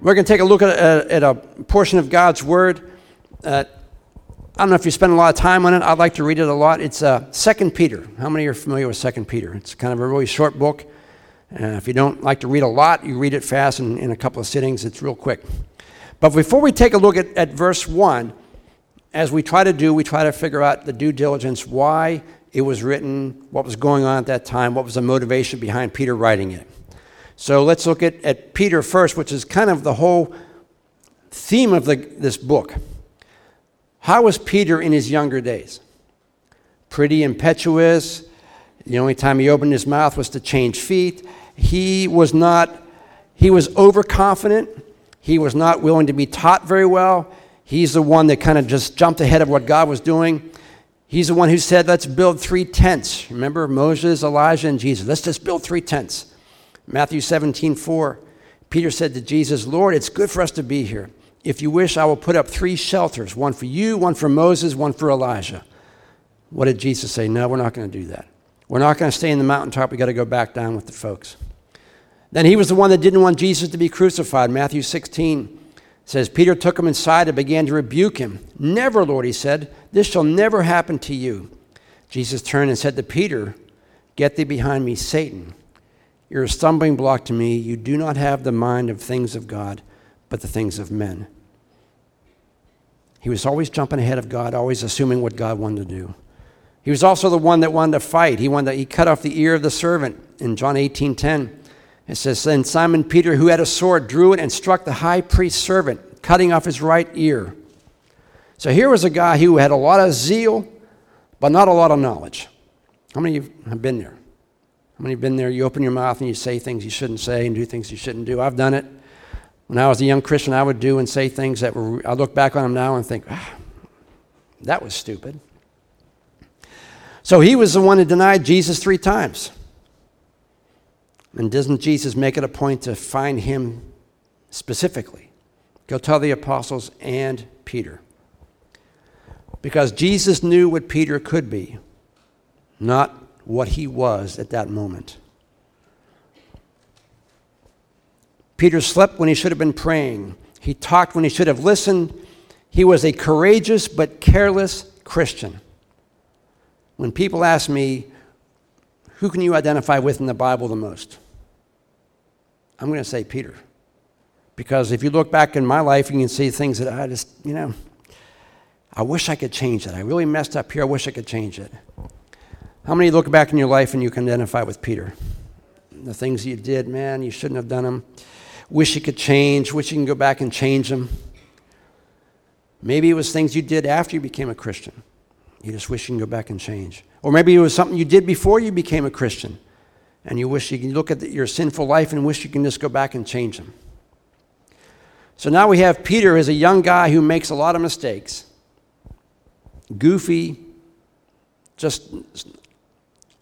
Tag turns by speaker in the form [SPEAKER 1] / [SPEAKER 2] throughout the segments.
[SPEAKER 1] We're going to take a look at a, at a portion of God's Word. Uh, I don't know if you spend a lot of time on it. I'd like to read it a lot. It's uh, 2 Peter. How many are familiar with 2 Peter? It's kind of a really short book. Uh, if you don't like to read a lot, you read it fast in, in a couple of sittings. It's real quick. But before we take a look at, at verse 1, as we try to do, we try to figure out the due diligence, why it was written, what was going on at that time, what was the motivation behind Peter writing it. So let's look at, at Peter first, which is kind of the whole theme of the, this book. How was Peter in his younger days? Pretty impetuous. The only time he opened his mouth was to change feet. He was not, he was overconfident. He was not willing to be taught very well. He's the one that kind of just jumped ahead of what God was doing. He's the one who said, Let's build three tents. Remember Moses, Elijah, and Jesus. Let's just build three tents. Matthew 17, 4. Peter said to Jesus, Lord, it's good for us to be here. If you wish, I will put up three shelters one for you, one for Moses, one for Elijah. What did Jesus say? No, we're not going to do that. We're not going to stay in the mountaintop. We've got to go back down with the folks. Then he was the one that didn't want Jesus to be crucified. Matthew 16 says, Peter took him inside and began to rebuke him. Never, Lord, he said, this shall never happen to you. Jesus turned and said to Peter, Get thee behind me, Satan. You're a stumbling block to me. You do not have the mind of things of God, but the things of men. He was always jumping ahead of God, always assuming what God wanted to do. He was also the one that wanted to fight. He wanted to, he cut off the ear of the servant in John 18 10. It says, Then Simon Peter, who had a sword, drew it and struck the high priest's servant, cutting off his right ear. So here was a guy who had a lot of zeal, but not a lot of knowledge. How many of you have been there? How many have been there? You open your mouth and you say things you shouldn't say and do things you shouldn't do. I've done it. When I was a young Christian, I would do and say things that were, I look back on them now and think, ah, that was stupid. So he was the one who denied Jesus three times. And doesn't Jesus make it a point to find him specifically? Go tell the apostles and Peter. Because Jesus knew what Peter could be, not what he was at that moment. Peter slept when he should have been praying. He talked when he should have listened. He was a courageous but careless Christian. When people ask me, who can you identify with in the Bible the most? I'm going to say Peter. Because if you look back in my life, you can see things that I just, you know, I wish I could change it. I really messed up here. I wish I could change it. How many look back in your life and you can identify with Peter? The things you did, man, you shouldn't have done them. Wish you could change. Wish you can go back and change them. Maybe it was things you did after you became a Christian. You just wish you can go back and change. Or maybe it was something you did before you became a Christian. And you wish you can look at your sinful life and wish you can just go back and change them. So now we have Peter as a young guy who makes a lot of mistakes goofy, just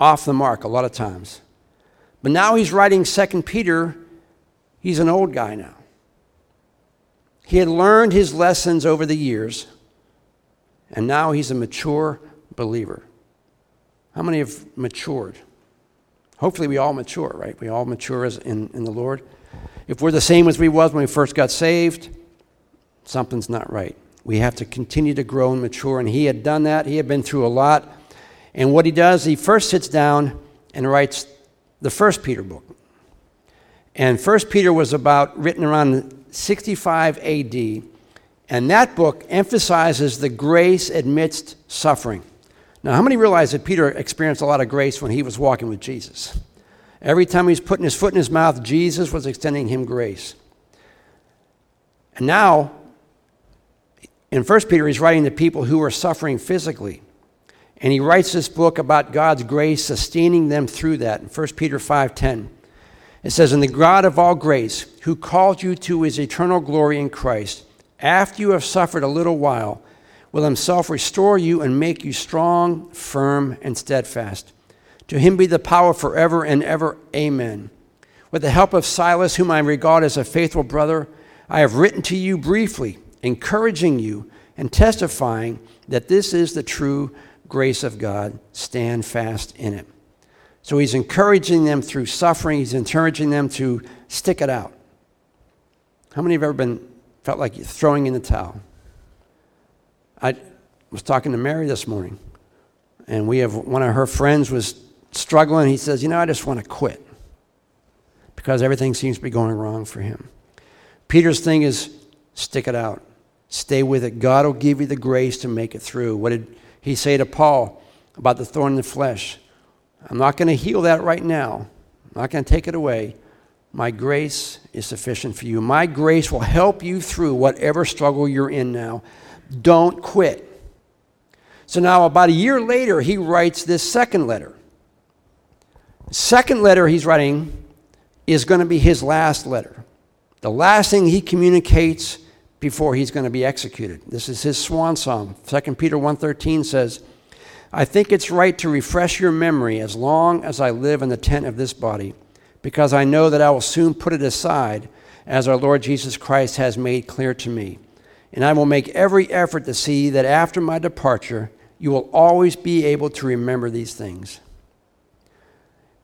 [SPEAKER 1] off the mark a lot of times. But now he's writing Second Peter. He's an old guy now. He had learned his lessons over the years, and now he's a mature believer. How many have matured? Hopefully, we all mature, right? We all mature as in, in the Lord. If we're the same as we was when we first got saved, something's not right. We have to continue to grow and mature. And he had done that. He had been through a lot. And what he does, he first sits down and writes the first Peter book. And first Peter was about written around 65 AD. And that book emphasizes the grace amidst suffering. Now, how many realize that Peter experienced a lot of grace when he was walking with Jesus? Every time he was putting his foot in his mouth, Jesus was extending him grace. And now, in 1 Peter, he's writing to people who are suffering physically. And he writes this book about God's grace sustaining them through that. In 1 Peter 5:10, it says, "And the God of all grace, who called you to his eternal glory in Christ, after you have suffered a little while, will himself restore you and make you strong, firm, and steadfast. To him be the power forever and ever. Amen." With the help of Silas, whom I regard as a faithful brother, I have written to you briefly encouraging you and testifying that this is the true grace of God. Stand fast in it. So he's encouraging them through suffering, he's encouraging them to stick it out. How many have ever been felt like throwing in the towel? I was talking to Mary this morning, and we have one of her friends was struggling. He says, "You know, I just want to quit because everything seems to be going wrong for him." Peter's thing is stick it out. Stay with it. God will give you the grace to make it through. What did he say to Paul about the thorn in the flesh? I'm not going to heal that right now. I'm not going to take it away. My grace is sufficient for you. My grace will help you through whatever struggle you're in now. Don't quit. So now, about a year later, he writes this second letter. Second letter he's writing is going to be his last letter. The last thing he communicates before he's going to be executed. This is his swan song. 2 Peter 1:13 says, "I think it's right to refresh your memory as long as I live in the tent of this body, because I know that I will soon put it aside, as our Lord Jesus Christ has made clear to me. And I will make every effort to see that after my departure, you will always be able to remember these things."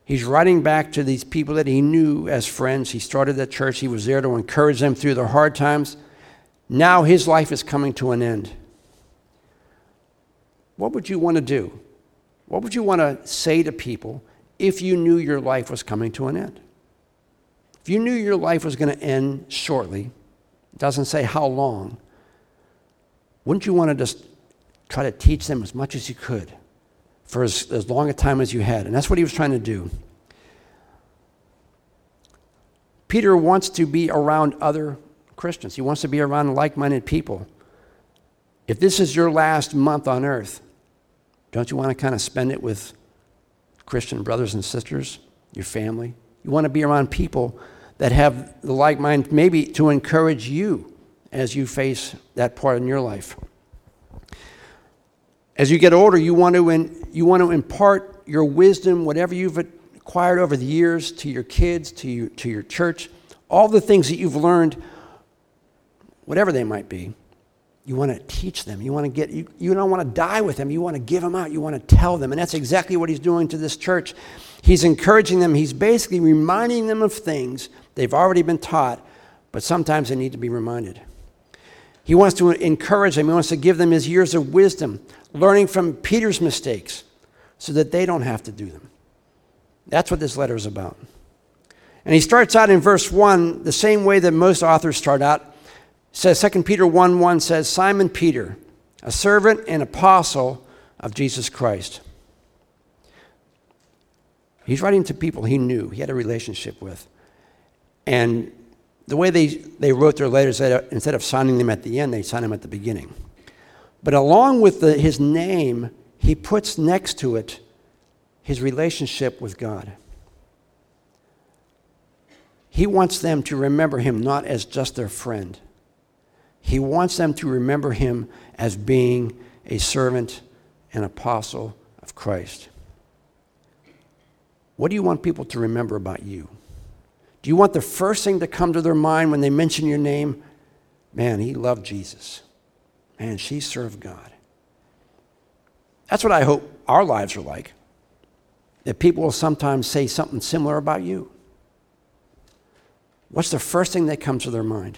[SPEAKER 1] He's writing back to these people that he knew as friends. He started that church. He was there to encourage them through their hard times. Now his life is coming to an end. What would you want to do? What would you want to say to people if you knew your life was coming to an end? If you knew your life was going to end shortly, it doesn't say how long, wouldn't you want to just try to teach them as much as you could? for as, as long a time as you had. And that's what he was trying to do. Peter wants to be around other Christians, he wants to be around like minded people. If this is your last month on earth, don't you want to kind of spend it with Christian brothers and sisters, your family? You want to be around people that have the like mind, maybe to encourage you as you face that part in your life. As you get older, you want to, in, you want to impart your wisdom, whatever you've acquired over the years, to your kids, to, you, to your church, all the things that you've learned, whatever they might be. You want to teach them. You want to get, you, you don't want to die with them. You want to give them out. You want to tell them. And that's exactly what he's doing to this church. He's encouraging them. He's basically reminding them of things they've already been taught, but sometimes they need to be reminded. He wants to encourage them. He wants to give them his years of wisdom, learning from Peter's mistakes so that they don't have to do them. That's what this letter is about. And he starts out in verse 1 the same way that most authors start out. Says 2 Peter 1 1 says, Simon Peter, a servant and apostle of Jesus Christ. He's writing to people he knew, he had a relationship with. And the way they, they wrote their letters, instead of signing them at the end, they signed them at the beginning. But along with the, his name, he puts next to it his relationship with God. He wants them to remember him not as just their friend. He wants them to remember him as being a servant and apostle of Christ. What do you want people to remember about you? Do you want the first thing to come to their mind when they mention your name? Man, he loved Jesus. Man, she served God. That's what I hope our lives are like. That people will sometimes say something similar about you. What's the first thing that comes to their mind?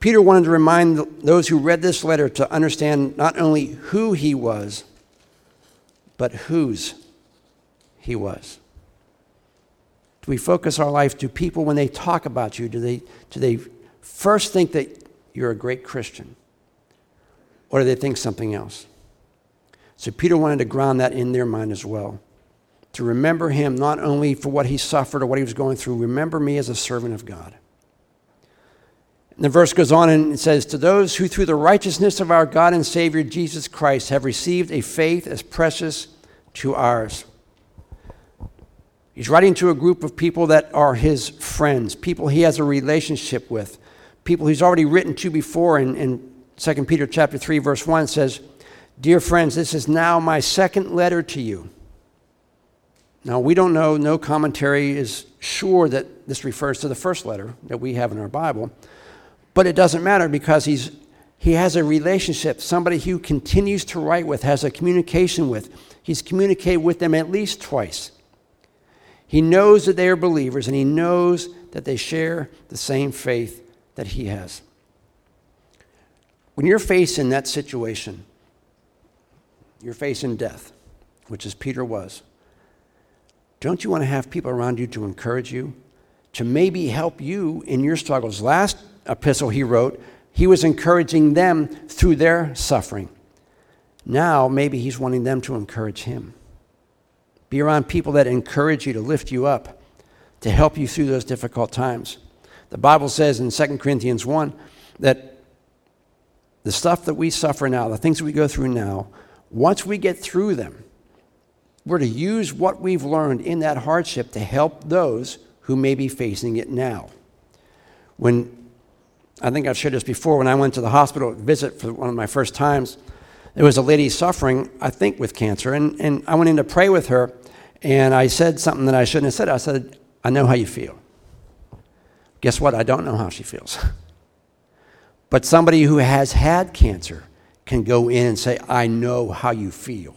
[SPEAKER 1] Peter wanted to remind those who read this letter to understand not only who he was, but whose he was. Do we focus our life? Do people, when they talk about you, do they, do they first think that you're a great Christian? Or do they think something else? So Peter wanted to ground that in their mind as well. To remember him not only for what he suffered or what he was going through, remember me as a servant of God. And the verse goes on and it says, To those who through the righteousness of our God and Savior Jesus Christ have received a faith as precious to ours. He's writing to a group of people that are his friends, people he has a relationship with, people he's already written to before in, in 2 Peter chapter 3, verse 1 says, Dear friends, this is now my second letter to you. Now, we don't know, no commentary is sure that this refers to the first letter that we have in our Bible, but it doesn't matter because he's, he has a relationship, somebody who continues to write with, has a communication with. He's communicated with them at least twice. He knows that they are believers, and he knows that they share the same faith that he has. When you're facing that situation, you're facing death, which is Peter was. Don't you want to have people around you to encourage you, to maybe help you in your struggles? Last epistle he wrote, he was encouraging them through their suffering. Now, maybe he's wanting them to encourage him. Be around people that encourage you, to lift you up, to help you through those difficult times. The Bible says in 2 Corinthians 1 that the stuff that we suffer now, the things that we go through now, once we get through them, we're to use what we've learned in that hardship to help those who may be facing it now. When I think I've shared this before, when I went to the hospital visit for one of my first times, there was a lady suffering, I think, with cancer, and, and I went in to pray with her, and I said something that I shouldn't have said. I said, I know how you feel. Guess what? I don't know how she feels. but somebody who has had cancer can go in and say, I know how you feel.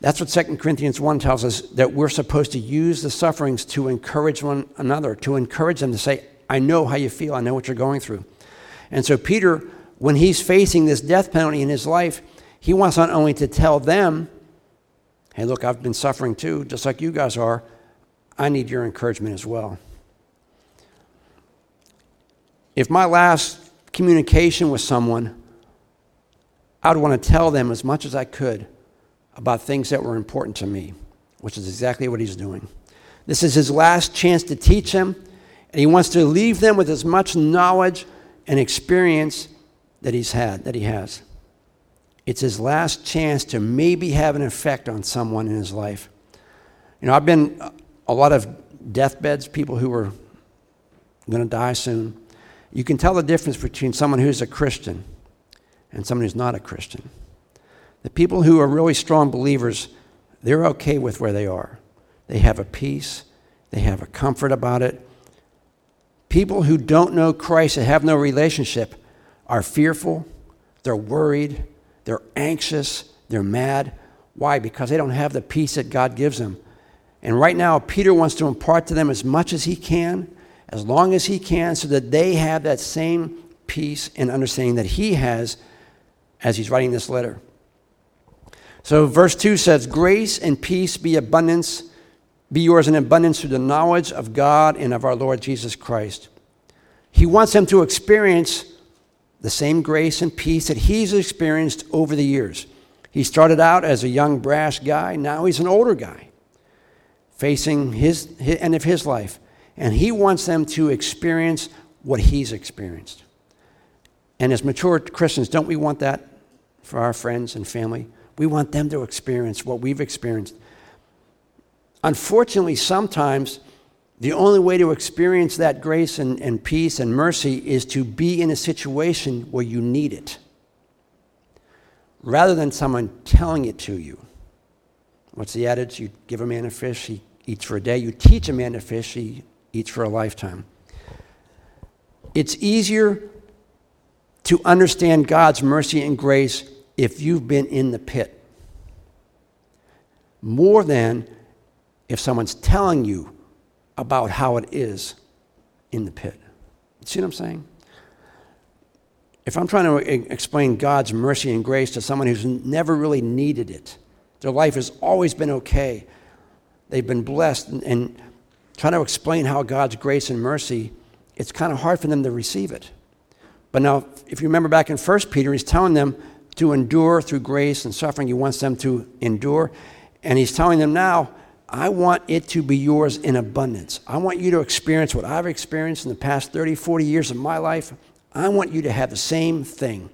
[SPEAKER 1] That's what 2 Corinthians 1 tells us that we're supposed to use the sufferings to encourage one another, to encourage them to say, I know how you feel, I know what you're going through. And so, Peter, when he's facing this death penalty in his life, he wants not only to tell them, hey, look, I've been suffering too, just like you guys are. I need your encouragement as well. If my last communication with someone, I would want to tell them as much as I could about things that were important to me, which is exactly what he's doing. This is his last chance to teach them, and he wants to leave them with as much knowledge and experience that he's had, that he has. It's his last chance to maybe have an effect on someone in his life. You know, I've been a lot of deathbeds, people who are going to die soon. You can tell the difference between someone who's a Christian and someone who's not a Christian. The people who are really strong believers, they're okay with where they are. They have a peace, they have a comfort about it. People who don't know Christ and have no relationship are fearful, they're worried, they're anxious, they're mad. Why? Because they don't have the peace that God gives them. And right now, Peter wants to impart to them as much as he can, as long as he can, so that they have that same peace and understanding that he has as he's writing this letter. So verse 2 says, Grace and peace be abundance, be yours in abundance through the knowledge of God and of our Lord Jesus Christ. He wants them to experience the same grace and peace that he's experienced over the years. He started out as a young, brash guy. Now he's an older guy facing his, his end of his life. And he wants them to experience what he's experienced. And as mature Christians, don't we want that for our friends and family? We want them to experience what we've experienced. Unfortunately, sometimes the only way to experience that grace and, and peace and mercy is to be in a situation where you need it, rather than someone telling it to you. What's the adage? You give a man a fish, he eats for a day. You teach a man to fish, he eats for a lifetime. It's easier to understand God's mercy and grace if you've been in the pit more than if someone's telling you about how it is in the pit. See what I'm saying? If I'm trying to explain God's mercy and grace to someone who's never really needed it, their life has always been okay, they've been blessed, and, and trying to explain how God's grace and mercy, it's kind of hard for them to receive it. But now, if you remember back in 1 Peter, he's telling them to endure through grace and suffering. He wants them to endure. And he's telling them now, I want it to be yours in abundance. I want you to experience what I've experienced in the past 30, 40 years of my life. I want you to have the same thing.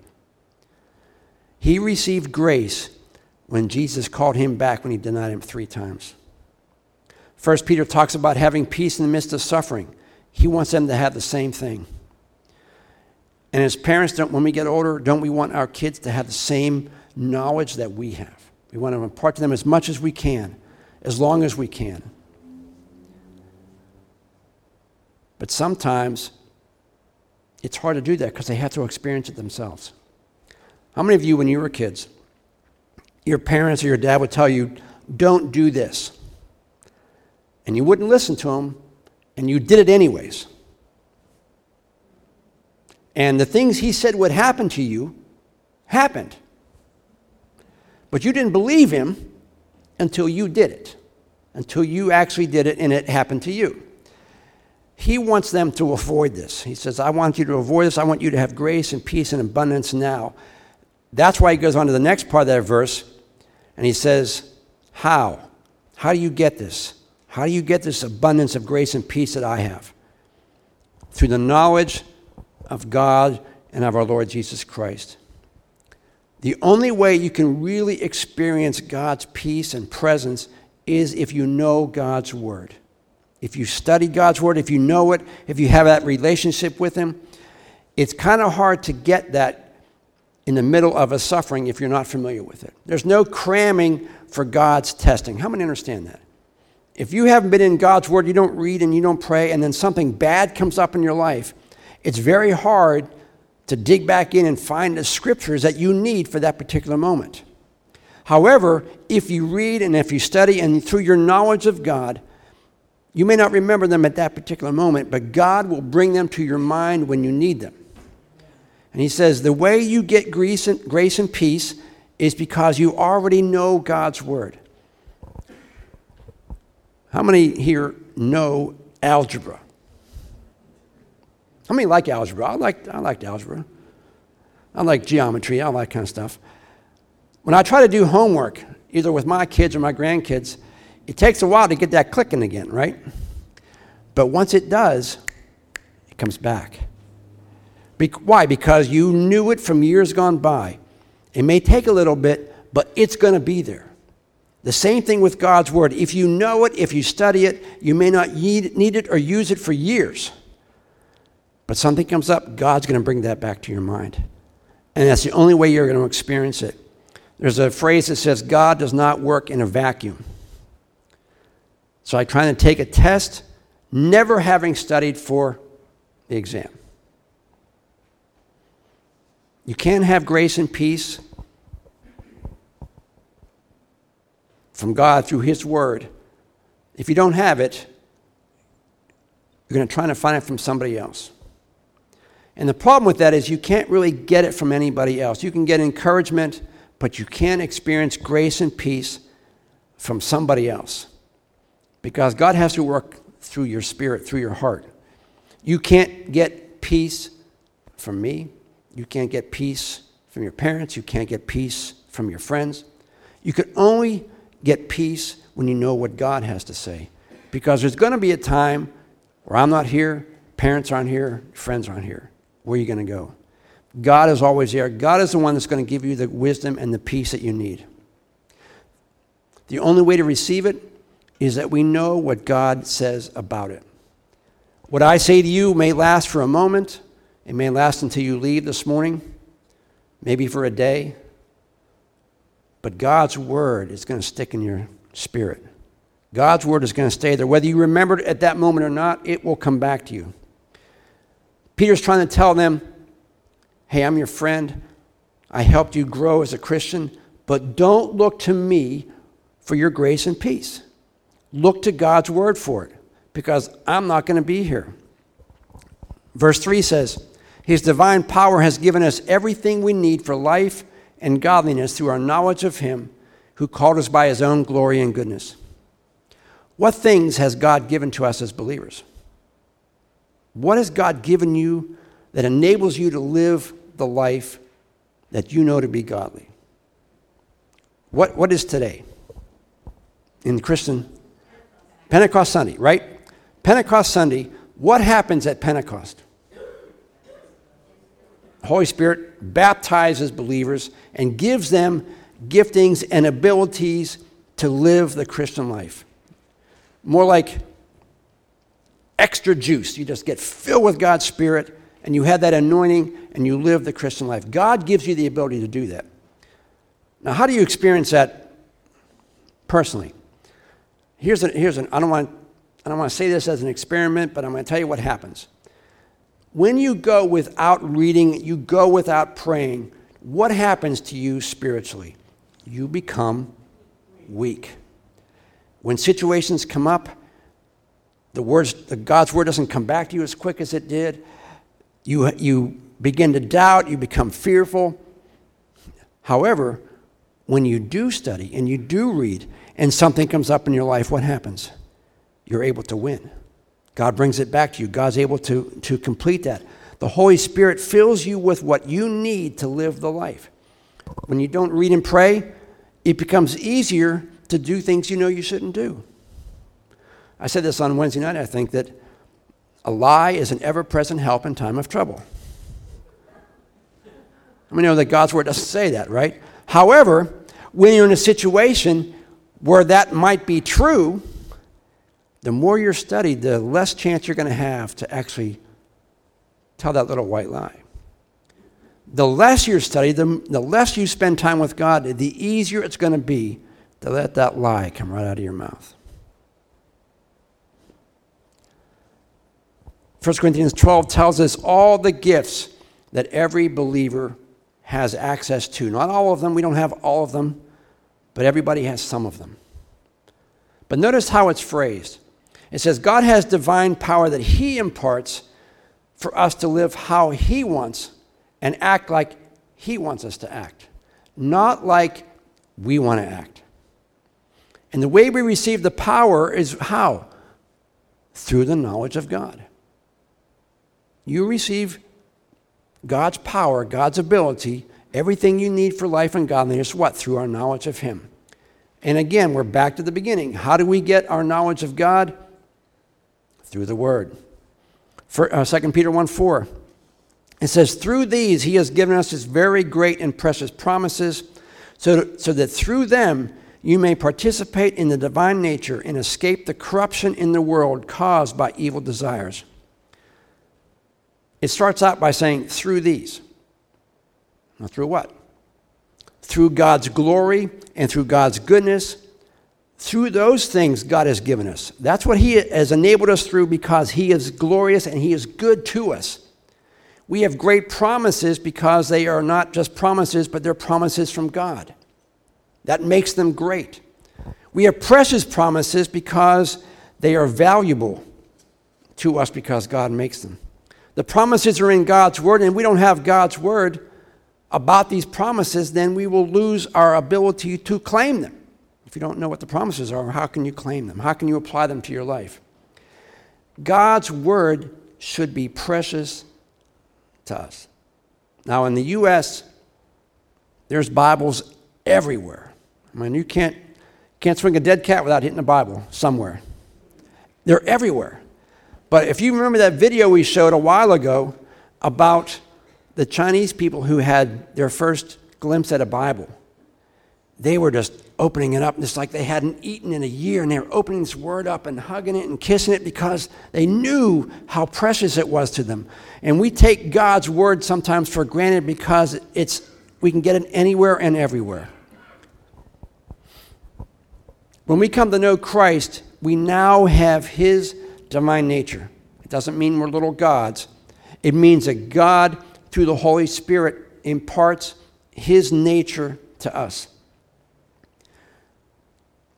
[SPEAKER 1] He received grace when Jesus called him back when he denied him three times. First Peter talks about having peace in the midst of suffering. He wants them to have the same thing. And as parents, when we get older, don't we want our kids to have the same knowledge that we have? We want to impart to them as much as we can, as long as we can. But sometimes it's hard to do that because they have to experience it themselves. How many of you, when you were kids, your parents or your dad would tell you, don't do this? And you wouldn't listen to them and you did it anyways. And the things he said would happen to you happened. But you didn't believe him until you did it, until you actually did it and it happened to you. He wants them to avoid this. He says, I want you to avoid this. I want you to have grace and peace and abundance now. That's why he goes on to the next part of that verse and he says, How? How do you get this? How do you get this abundance of grace and peace that I have? Through the knowledge of God and of our Lord Jesus Christ. The only way you can really experience God's peace and presence is if you know God's Word. If you study God's Word, if you know it, if you have that relationship with Him, it's kind of hard to get that in the middle of a suffering if you're not familiar with it. There's no cramming for God's testing. How many understand that? If you haven't been in God's Word, you don't read and you don't pray, and then something bad comes up in your life, it's very hard to dig back in and find the scriptures that you need for that particular moment. However, if you read and if you study and through your knowledge of God, you may not remember them at that particular moment, but God will bring them to your mind when you need them. And he says, the way you get grace and, grace and peace is because you already know God's word. How many here know algebra? How many like algebra? I like I liked algebra. I like geometry, all that kind of stuff. When I try to do homework, either with my kids or my grandkids, it takes a while to get that clicking again, right? But once it does, it comes back. Be- why? Because you knew it from years gone by. It may take a little bit, but it's going to be there. The same thing with God's Word. If you know it, if you study it, you may not need it or use it for years. But something comes up, God's going to bring that back to your mind. And that's the only way you're going to experience it. There's a phrase that says, God does not work in a vacuum. So I try to take a test, never having studied for the exam. You can't have grace and peace from God through His Word. If you don't have it, you're going to try to find it from somebody else. And the problem with that is you can't really get it from anybody else. You can get encouragement, but you can't experience grace and peace from somebody else. Because God has to work through your spirit, through your heart. You can't get peace from me. You can't get peace from your parents. You can't get peace from your friends. You can only get peace when you know what God has to say. Because there's going to be a time where I'm not here, parents aren't here, friends aren't here. Where are you going to go? God is always there. God is the one that's going to give you the wisdom and the peace that you need. The only way to receive it is that we know what God says about it. What I say to you may last for a moment, it may last until you leave this morning, maybe for a day. But God's word is going to stick in your spirit. God's word is going to stay there. Whether you remember it at that moment or not, it will come back to you. Peter's trying to tell them, hey, I'm your friend. I helped you grow as a Christian, but don't look to me for your grace and peace. Look to God's word for it, because I'm not going to be here. Verse 3 says, His divine power has given us everything we need for life and godliness through our knowledge of Him who called us by His own glory and goodness. What things has God given to us as believers? What has God given you that enables you to live the life that you know to be godly? What, what is today in Christian? Pentecost Sunday, right? Pentecost Sunday, what happens at Pentecost? Holy Spirit baptizes believers and gives them giftings and abilities to live the Christian life. More like extra juice. You just get filled with God's Spirit and you have that anointing and you live the Christian life. God gives you the ability to do that. Now, how do you experience that personally? Here's an, here's an I don't want I don't want to say this as an experiment, but I'm going to tell you what happens. When you go without reading, you go without praying, what happens to you spiritually? You become weak. When situations come up, The words, the God's word doesn't come back to you as quick as it did. You, you begin to doubt, you become fearful. However, when you do study and you do read and something comes up in your life, what happens? You're able to win. God brings it back to you. God's able to, to complete that. The Holy Spirit fills you with what you need to live the life. When you don't read and pray, it becomes easier to do things you know you shouldn't do. I said this on Wednesday night, I think, that a lie is an ever present help in time of trouble. You know that God's word doesn't say that, right? However, when you're in a situation where that might be true, the more you're studied, the less chance you're going to have to actually tell that little white lie. The less you're studied, the, the less you spend time with God, the easier it's going to be to let that lie come right out of your mouth. 1 Corinthians 12 tells us all the gifts that every believer has access to. Not all of them, we don't have all of them, but everybody has some of them. But notice how it's phrased. It says, God has divine power that He imparts for us to live how He wants and act like He wants us to act, not like we want to act. And the way we receive the power is how? Through the knowledge of God. You receive God's power, God's ability, everything you need for life and godliness, what? Through our knowledge of Him. And again, we're back to the beginning. How do we get our knowledge of God? Through the Word. For, uh, 2 Peter 1 4. It says, Through these he has given us his very great and precious promises, so, so that through them you may participate in the divine nature and escape the corruption in the world caused by evil desires. It starts out by saying, through these. Now, through what? Through God's glory and through God's goodness. Through those things God has given us. That's what He has enabled us through because He is glorious and He is good to us. We have great promises because they are not just promises, but they're promises from God. That makes them great. We have precious promises because they are valuable to us because God makes them. The promises are in God's Word, and we don't have God's Word about these promises, then we will lose our ability to claim them. If you don't know what the promises are, how can you claim them? How can you apply them to your life? God's Word should be precious to us. Now, in the U.S., there's Bibles everywhere. I mean, you can't, can't swing a dead cat without hitting a Bible somewhere. They're everywhere. But if you remember that video we showed a while ago about the Chinese people who had their first glimpse at a Bible, they were just opening it up just like they hadn't eaten in a year, and they were opening this word up and hugging it and kissing it because they knew how precious it was to them. And we take God's word sometimes for granted because it's we can get it anywhere and everywhere. When we come to know Christ, we now have his divine nature. It doesn't mean we're little gods. It means that God, through the Holy Spirit, imparts His nature to us.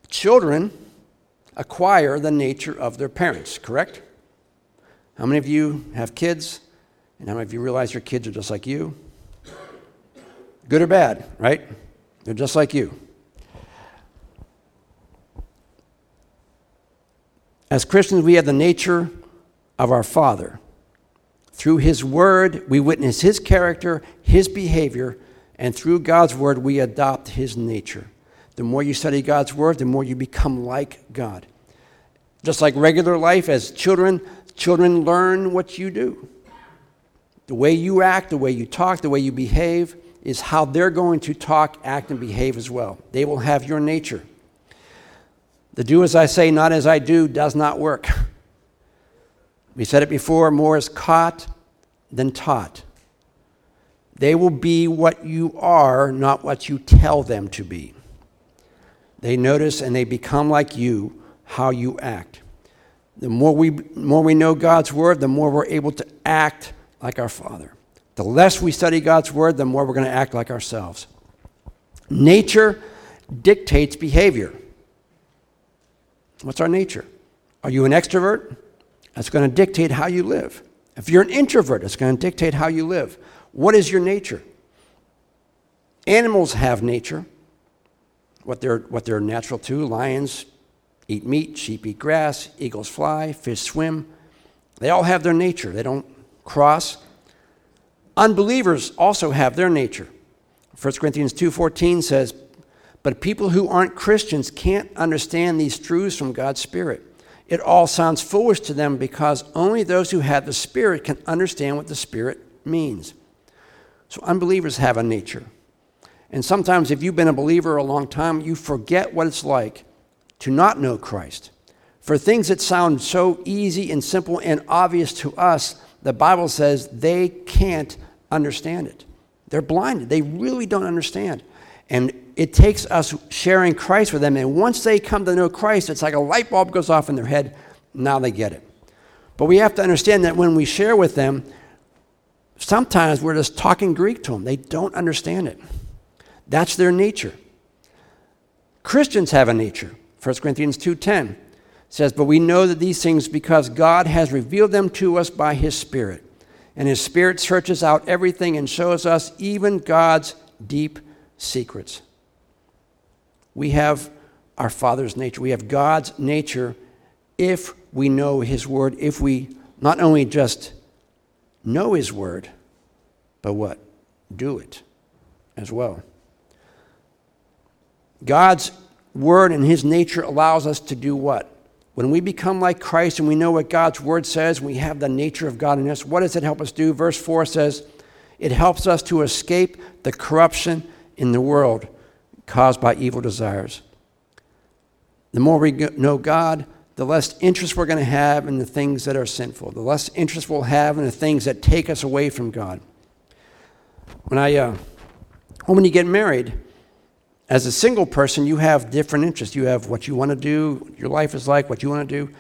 [SPEAKER 1] Children acquire the nature of their parents, correct? How many of you have kids? And how many of you realize your kids are just like you? Good or bad, right? They're just like you. As Christians, we have the nature of our Father. Through His Word, we witness His character, His behavior, and through God's Word, we adopt His nature. The more you study God's Word, the more you become like God. Just like regular life, as children, children learn what you do. The way you act, the way you talk, the way you behave is how they're going to talk, act, and behave as well. They will have your nature. The do as I say, not as I do does not work. We said it before more is caught than taught. They will be what you are, not what you tell them to be. They notice and they become like you how you act. The more we, more we know God's word, the more we're able to act like our Father. The less we study God's word, the more we're going to act like ourselves. Nature dictates behavior. What's our nature? Are you an extrovert? That's going to dictate how you live. If you're an introvert, it's going to dictate how you live. What is your nature? Animals have nature, what they're, what they're natural to. Lions eat meat, sheep eat grass, eagles fly, fish swim. They all have their nature. They don't cross. Unbelievers also have their nature. 1 Corinthians 2:14 says, "But people who aren't Christians can't understand these truths from God's Spirit. It all sounds foolish to them because only those who have the Spirit can understand what the Spirit means." So unbelievers have a nature. And sometimes if you've been a believer a long time, you forget what it's like to not know Christ. For things that sound so easy and simple and obvious to us, the Bible says they can't understand it. They're blinded. They really don't understand. And it takes us sharing Christ with them. And once they come to know Christ, it's like a light bulb goes off in their head. Now they get it. But we have to understand that when we share with them, sometimes we're just talking Greek to them. They don't understand it. That's their nature. Christians have a nature. 1 Corinthians 2:10 says, "But we know that these things because God has revealed them to us by his Spirit." and his spirit searches out everything and shows us even God's deep secrets. We have our Father's nature. We have God's nature if we know his word, if we not only just know his word, but what? Do it as well. God's word and his nature allows us to do what? When we become like Christ and we know what God's word says, we have the nature of God in us, what does it help us do? Verse 4 says, It helps us to escape the corruption in the world caused by evil desires. The more we know God, the less interest we're going to have in the things that are sinful, the less interest we'll have in the things that take us away from God. When I, uh, when you get married, as a single person, you have different interests. You have what you want to do, your life is like, what you want to do.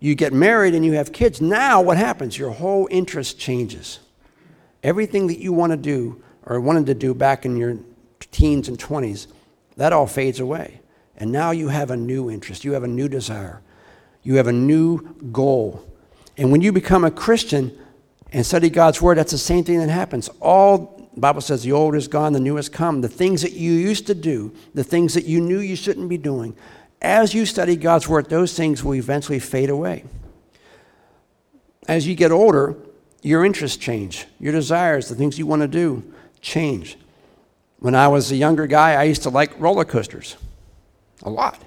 [SPEAKER 1] You get married and you have kids. Now, what happens? Your whole interest changes. Everything that you want to do or wanted to do back in your teens and 20s, that all fades away. And now you have a new interest, you have a new desire, you have a new goal. And when you become a Christian and study God's Word, that's the same thing that happens. All the Bible says the old is gone, the new has come. The things that you used to do, the things that you knew you shouldn't be doing, as you study God's Word, those things will eventually fade away. As you get older, your interests change, your desires, the things you want to do change. When I was a younger guy, I used to like roller coasters a lot.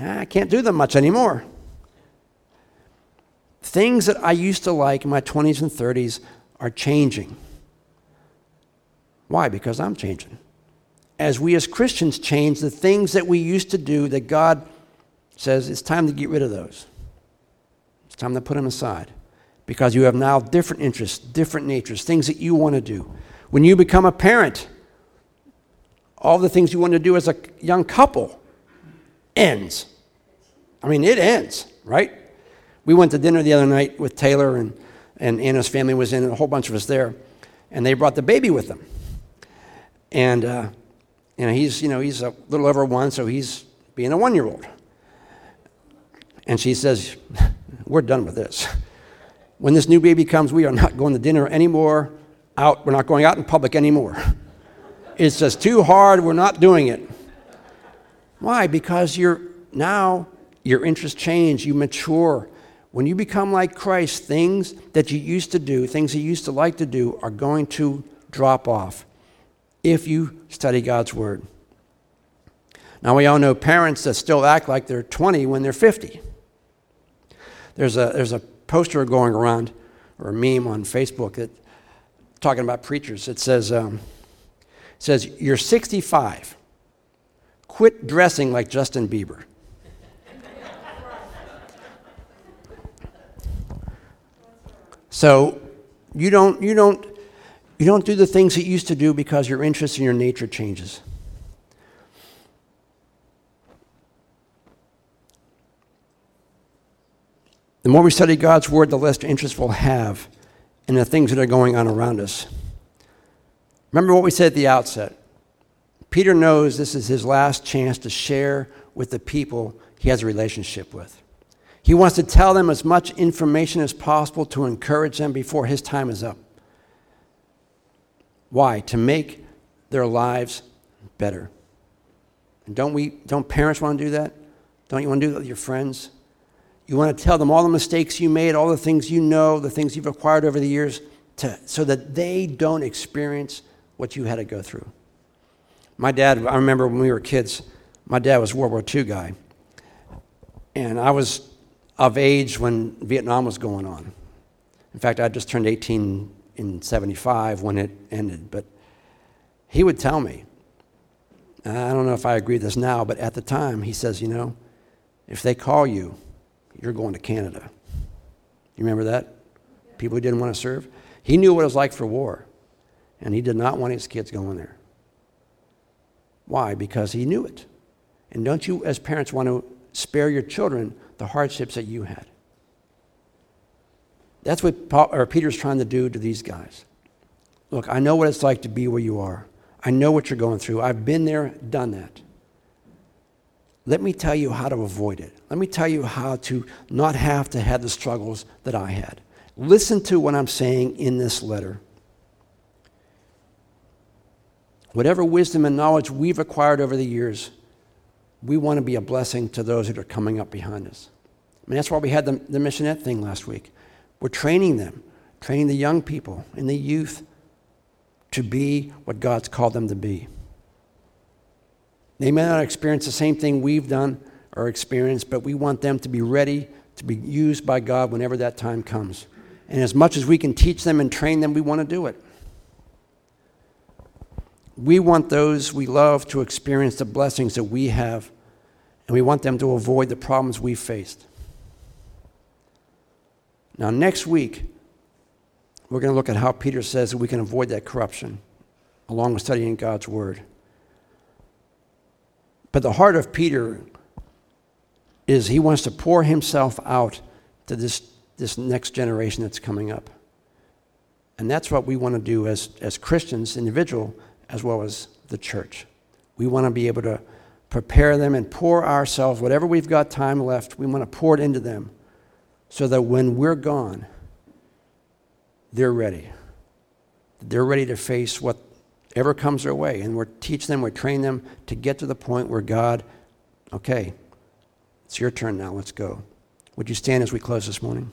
[SPEAKER 1] I can't do them much anymore. Things that I used to like in my 20s and 30s are changing. Why? Because I'm changing. As we as Christians change, the things that we used to do that God says it's time to get rid of those. It's time to put them aside because you have now different interests, different natures, things that you want to do. When you become a parent, all the things you want to do as a young couple ends. I mean, it ends, right? We went to dinner the other night with Taylor and, and Anna's family was in, and a whole bunch of us there, and they brought the baby with them. And uh, you know, he's you know he's a little over one, so he's being a one-year-old. And she says, "We're done with this. When this new baby comes, we are not going to dinner anymore. Out, we're not going out in public anymore. It's just too hard. We're not doing it. Why? Because you're now your interests change. You mature." When you become like Christ, things that you used to do, things you used to like to do, are going to drop off if you study God's Word. Now, we all know parents that still act like they're 20 when they're 50. There's a, there's a poster going around, or a meme on Facebook, that talking about preachers. It says, um, says You're 65. Quit dressing like Justin Bieber. so, you don't, you don't you don't do the things that you used to do because your interest and your nature changes. The more we study God's Word, the less interest we'll have in the things that are going on around us. Remember what we said at the outset. Peter knows this is his last chance to share with the people he has a relationship with. He wants to tell them as much information as possible to encourage them before his time is up. Why? To make their lives better. And don't we don't parents want to do that? Don't you want to do that with your friends? You want to tell them all the mistakes you made, all the things you know, the things you've acquired over the years, to, so that they don't experience what you had to go through. My dad, I remember when we were kids, my dad was a World War II guy. And I was of age when Vietnam was going on. In fact, I just turned 18 in 75 when it ended. But he would tell me, I don't know if I agree this now, but at the time, he says, you know, if they call you, you're going to Canada. You remember that? People who didn't want to serve? He knew what it was like for war, and he did not want his kids going there. Why? Because he knew it. And don't you, as parents, want to spare your children the hardships that you had? That's what Paul, or Peter's trying to do to these guys. Look, I know what it's like to be where you are. I know what you're going through. I've been there, done that. Let me tell you how to avoid it. Let me tell you how to not have to have the struggles that I had. Listen to what I'm saying in this letter. Whatever wisdom and knowledge we've acquired over the years, we want to be a blessing to those that are coming up behind us. I mean, that's why we had the, the missionette thing last week. We're training them, training the young people and the youth to be what God's called them to be. They may not experience the same thing we've done or experienced, but we want them to be ready to be used by God whenever that time comes. And as much as we can teach them and train them, we want to do it. We want those we love to experience the blessings that we have, and we want them to avoid the problems we faced. Now, next week, we're going to look at how Peter says that we can avoid that corruption, along with studying God's Word. But the heart of Peter is he wants to pour himself out to this, this next generation that's coming up. And that's what we want to do as, as Christians, individual, as well as the church. We want to be able to prepare them and pour ourselves, whatever we've got time left, we want to pour it into them so that when we're gone, they're ready. They're ready to face whatever comes their way. And we're teach them, we train them to get to the point where God, okay, it's your turn now, let's go. Would you stand as we close this morning?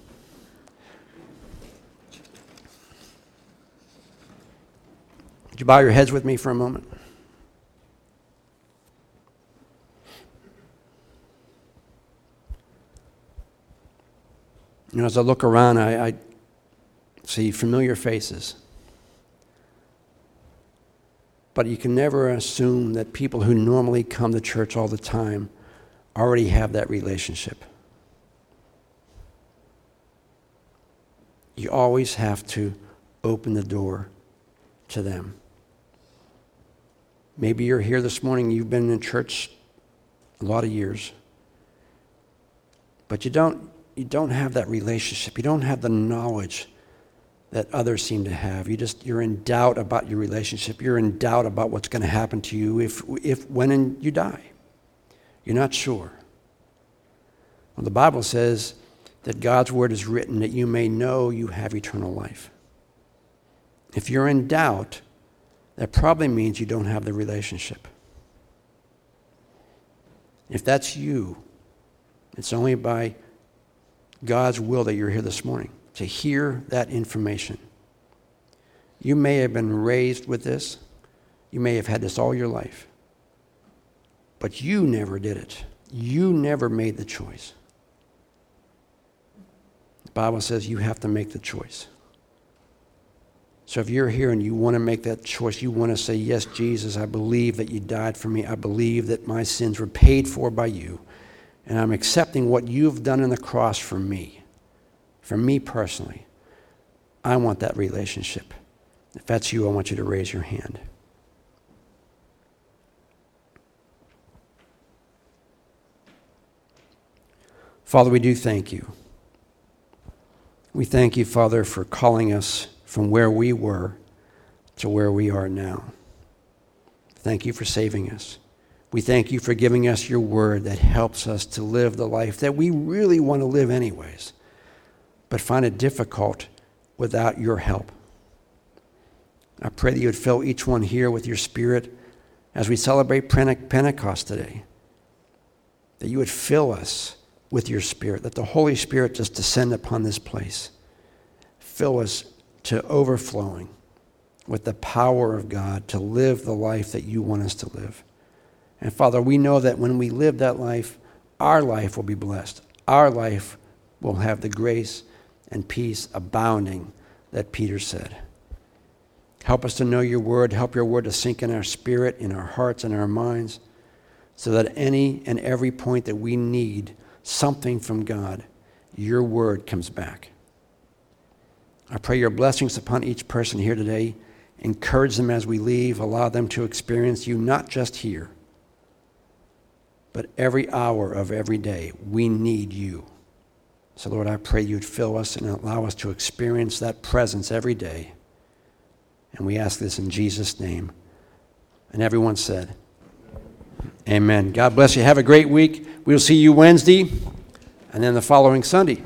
[SPEAKER 1] Would you bow your heads with me for a moment? You know, as I look around, I, I see familiar faces. But you can never assume that people who normally come to church all the time already have that relationship. You always have to open the door to them. Maybe you're here this morning, you've been in church a lot of years, but you don't, you don't have that relationship. You don't have the knowledge that others seem to have. You just you're in doubt about your relationship. You're in doubt about what's going to happen to you if if when you die. You're not sure. Well, the Bible says that God's word is written that you may know you have eternal life. If you're in doubt, that probably means you don't have the relationship. If that's you, it's only by God's will that you're here this morning to hear that information. You may have been raised with this, you may have had this all your life, but you never did it. You never made the choice. The Bible says you have to make the choice. So if you're here and you want to make that choice, you want to say, Yes, Jesus, I believe that you died for me. I believe that my sins were paid for by you. And I'm accepting what you've done on the cross for me. For me personally, I want that relationship. If that's you, I want you to raise your hand. Father, we do thank you. We thank you, Father, for calling us from where we were to where we are now. Thank you for saving us. We thank you for giving us your word that helps us to live the life that we really want to live, anyways, but find it difficult without your help. I pray that you would fill each one here with your spirit as we celebrate Pentecost today. That you would fill us with your spirit, that the Holy Spirit just descend upon this place. Fill us to overflowing with the power of God to live the life that you want us to live. And Father, we know that when we live that life, our life will be blessed. Our life will have the grace and peace abounding that Peter said. Help us to know your word. Help your word to sink in our spirit, in our hearts, and our minds, so that any and every point that we need something from God, your word comes back. I pray your blessings upon each person here today. Encourage them as we leave. Allow them to experience you not just here, but every hour of every day. We need you. So, Lord, I pray you'd fill us and allow us to experience that presence every day. And we ask this in Jesus' name. And everyone said, Amen. God bless you. Have a great week. We'll see you Wednesday and then the following Sunday.